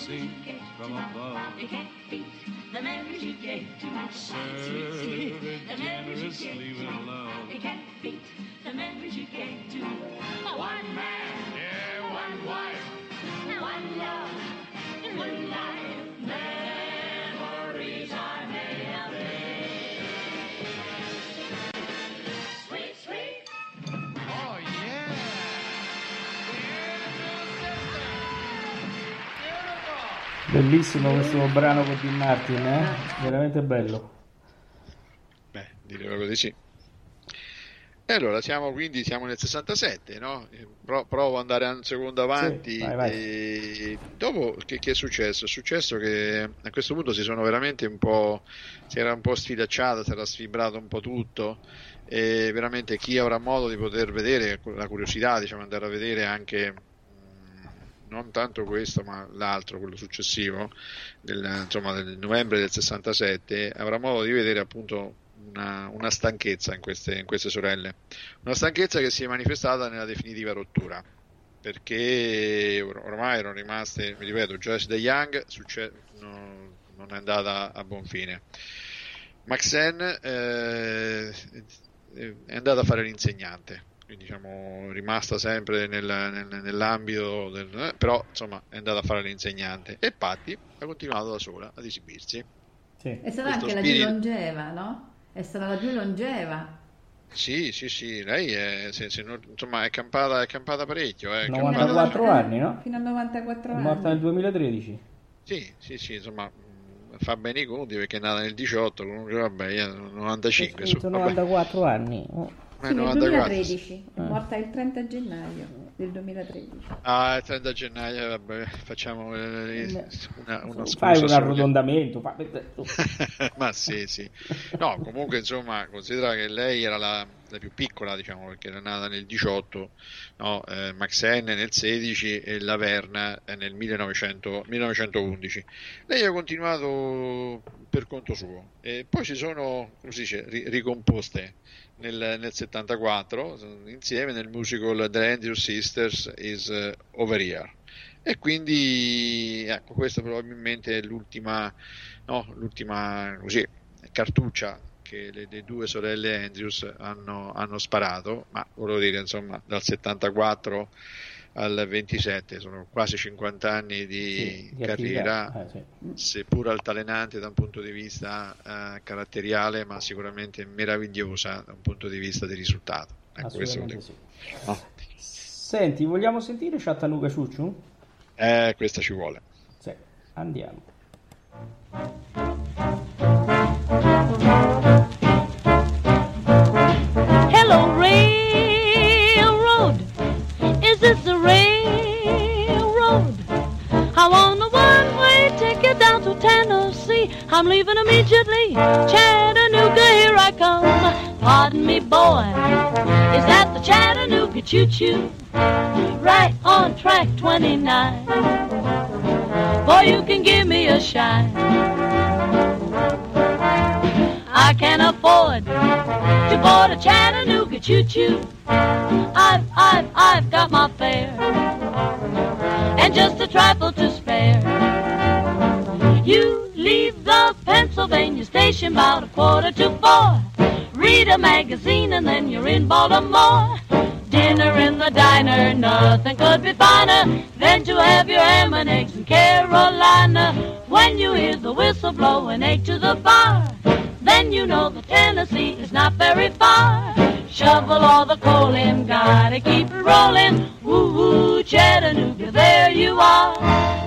From above.
You can't beat the memories you gave to me.
Serve it generously with love.
You can't beat the memories you
Bellissimo questo brano con Dean Martin, eh? Veramente bello.
Beh, direi proprio di sì. E allora siamo quindi siamo nel 67, no? Eh, Pro- provo ad andare un secondo avanti.
Sì, vai, vai.
E dopo che, che è successo? È successo che a questo punto si sono veramente un po'. si era un po' sfilacciato, si era sfibrato un po' tutto. E veramente chi avrà modo di poter vedere, la curiosità, diciamo, andare a vedere anche non tanto questo, ma l'altro, quello successivo, del, insomma, del novembre del 67, avrà modo di vedere appunto una, una stanchezza in queste, in queste sorelle. Una stanchezza che si è manifestata nella definitiva rottura. Perché or- ormai erano rimaste, mi ripeto, Joyce De Young succe- no- non è andata a buon fine. Maxen eh, è andata a fare l'insegnante, quindi diciamo rimasta sempre nel- nel- nell'ambito del, eh, però insomma è andata a fare l'insegnante e Patti ha continuato da sola ad esibirsi.
Sì.
È stata
Questo
anche la più
spirito.
longeva, no? È stata la più longeva.
Sì, sì, sì, lei è, se- se non- insomma, è campata, è campata parecchio. eh, è campata-
94 anni, no?
Fino a 94
È
anni.
morta nel 2013.
Sì, sì, sì, insomma, mh, fa bene i conti perché è nata nel 18, comunque vabbè, io 95,
Ho
su,
scritto
vabbè,
94 anni.
Nel
94.
2013, è
Eh.
morta il 30 gennaio del 2013.
Ah, il 30 gennaio, vabbè, facciamo eh, una, una scusa
Fai un arrotondamento. fa-
Ma sì, sì. No, comunque insomma, considera che lei era la, la più piccola, diciamo, perché era nata nel 18, no? eh, Maxen nel 16 e la Verna eh, nel 1900 1911. Lei ha continuato per conto suo e poi si sono, come si dice, ri- ricomposte nel, nel 74 insieme nel musical The Andrews Sisters is Over Here. E quindi, ecco, questa probabilmente è l'ultima no, l'ultima così, cartuccia che le, le due sorelle Andrews hanno, hanno sparato, ma volevo dire, insomma, dal 74 al 27 sono quasi 50 anni di,
Sì, di
carriera,
eh,
seppur altalenante da un punto di vista eh, caratteriale, ma sicuramente meravigliosa da un punto di vista di risultato. Ecco,
Assolutamente sì. Senti, vogliamo sentire Chattanooga Ciucciu?
Eh, questa ci vuole.
Sì, andiamo.
I want a one-way ticket down to Tennessee. I'm leaving immediately. Chattanooga, here I come. Pardon me, boy. Is that the Chattanooga choo-choo? Right on track 29. Boy, you can give me a shine. I can afford to board a Chattanooga choo-choo. I've, I've, I've got my fare and just a trifle to spare. You leave the Pennsylvania station about a quarter to four. Read a magazine and then you're in Baltimore. Dinner in the diner, nothing could be finer than to have your ham and eggs in Carolina. When you hear the whistle blow and egg to the bar, then you know the Tennessee is not very far. Shovel all the coal in, gotta keep it rolling. Woo woo, Chattanooga, there you are.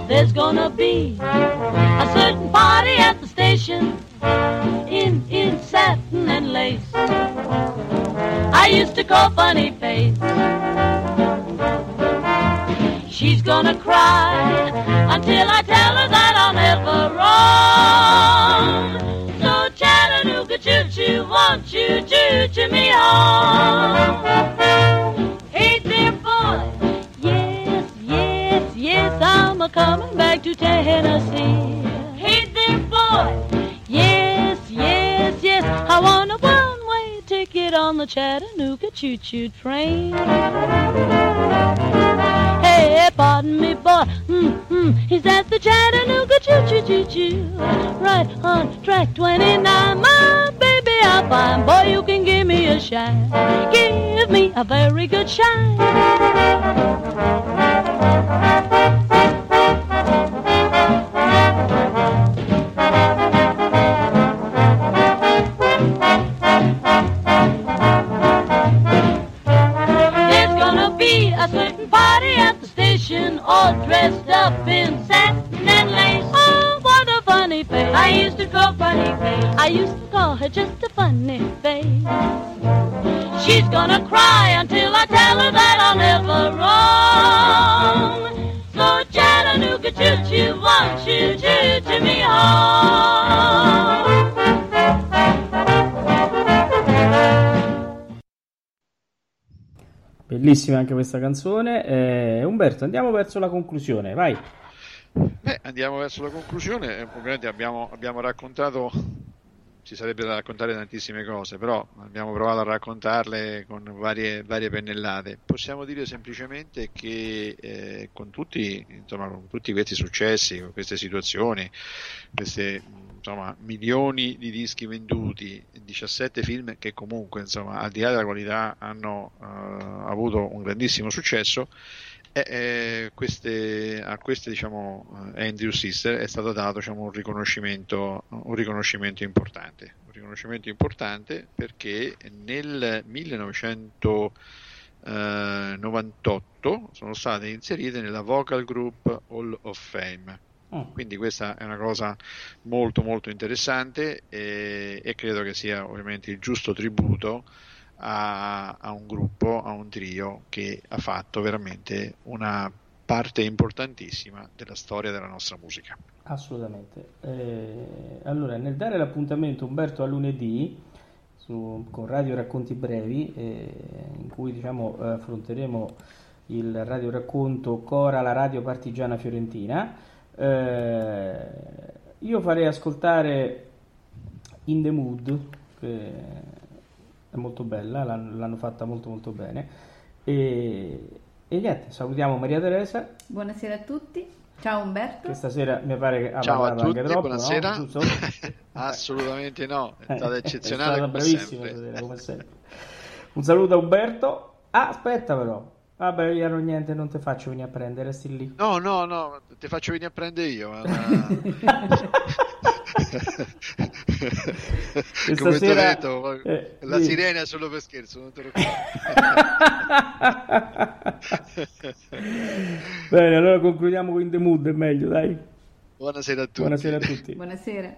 There's gonna be a certain party at the station in in satin and lace. I used to call funny to Tennessee. Hey there, boy. Yes, yes, yes, I want a one-way ticket on the Chattanooga choo-choo train. Hey, pardon me, boy. Mm-hmm. Is that the Chattanooga choo-choo-choo-choo? Right on track 29, my baby, I find. Boy, you can give me a shine. Give me a very good shine.
Bellissima anche questa canzone. Eh, Umberto, andiamo verso la conclusione, vai.
Beh, andiamo verso la conclusione. Eh, Ovviamente abbiamo, abbiamo raccontato, ci sarebbe da raccontare tantissime cose, però abbiamo provato a raccontarle con varie, varie pennellate. Possiamo dire semplicemente che eh, con, tutti, insomma, con tutti questi successi, con queste situazioni, insomma, milioni di dischi venduti, 17 film che comunque, insomma, al di là della qualità, hanno eh, avuto un grandissimo successo. E, eh, queste, a queste diciamo, eh, Andrew Sister è stato dato diciamo, un, riconoscimento, un riconoscimento importante. Un riconoscimento importante perché nel 1998 sono state inserite nella Vocal Group Hall of Fame.
Mm.
Quindi questa è una cosa molto molto interessante e, e credo che sia ovviamente il giusto tributo a, a un gruppo, a un trio che ha fatto veramente una parte importantissima della storia della nostra musica.
Assolutamente. Eh, allora, nel dare l'appuntamento Umberto a lunedì su- con Radio Racconti Brevi, eh, in cui diciamo affronteremo il radioracconto Cora, la radio partigiana fiorentina, eh, io farei ascoltare In the Mood, che è molto bella, l'hanno, l'hanno fatta molto molto bene. E, e niente, salutiamo Maria Teresa,
Buonasera a tutti. Ciao Umberto.
che stasera mi pare che ha
Ciao a
parlato anche
tutti,
troppo,
buonasera.
no?
Assolutamente no, è stata
è
eccezionale
stata
come
bravissima
sempre.
stasera, come sempre. Un saluto a Umberto. Ah, aspetta però. Vabbè, io non niente, non ti faccio venire a prendere, resti lì.
No, no, no, ti faccio venire a prendere io. una- Come ti ho
sera-
detto,
eh,
la
sì.
sirena è solo per scherzo, non te lo
Bene, allora concludiamo con The Mood, è meglio, dai.
Buonasera a tutti.
Buonasera a tutti.
Buonasera.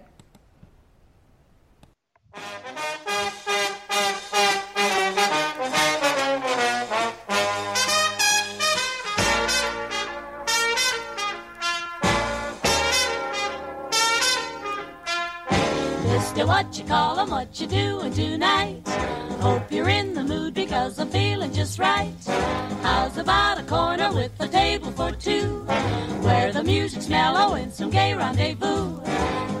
Mister, what you call 'em, what you doing tonight? Hope you're in the mood because I'm feeling just right. How's about a corner with a table for two? Where the music's mellow and some gay rendezvous.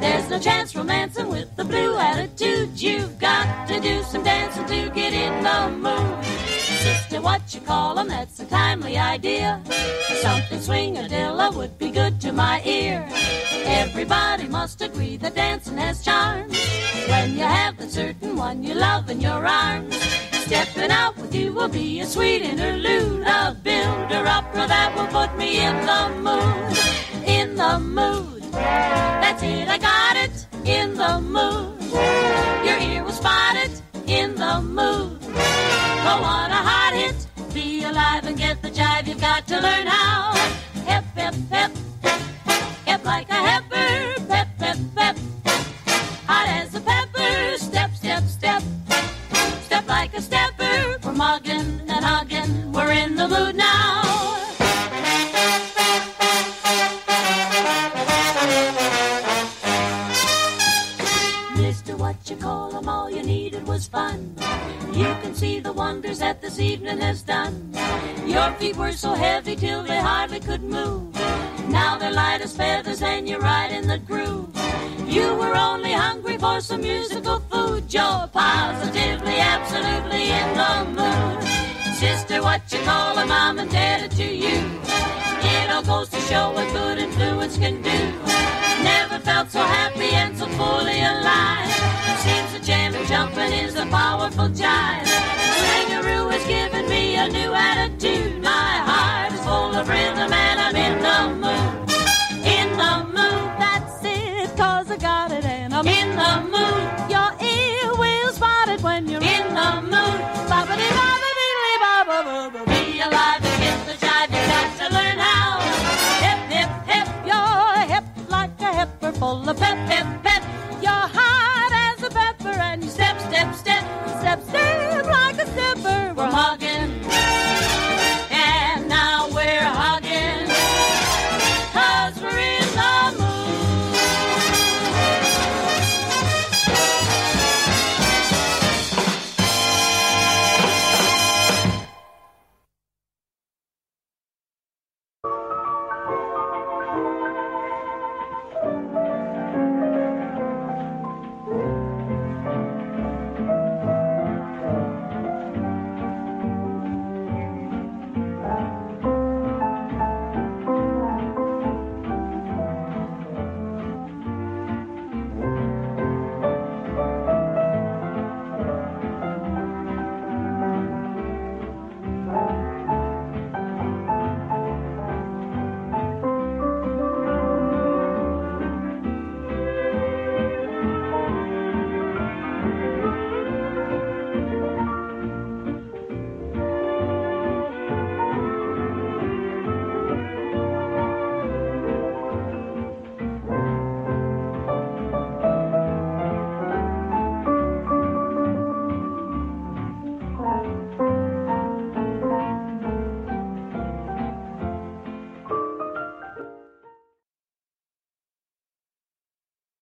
There's no chance romancing with the blue attitude. You've got to do some dancing to get in the mood. What you call 'em, that's a timely idea. Something swingadilla would be good to my ear. Everybody must agree that dancing has charms. When you have the certain one you love in your arms, stepping out with you will be a sweet interlude, a builder opera that will put me in the mood. In the mood. That's it, I got it. In the mood. Your ear will spot it. In the mood. Go on alive and get the jive. You've got to learn how. Hip, hip, hip. Hip like a heifer. Pep, pep, pep. Hot as a pepper. Step, step, step. Step like a stepper. We're mugging and hugging. We're in the mood now. Mister, what you call 'em, all you needed was fun. See the wonders that this evening has done. Your feet were so heavy till they hardly could move. Now they're light as feathers and you're right in the groove. You were only hungry for some musical food. You're positively, absolutely in the mood. Sister, what you call 'em, I'm indebted to you. It all goes to show what good influence can do. Never felt so happy and so fully alive. Seems the jam and jumping is a powerful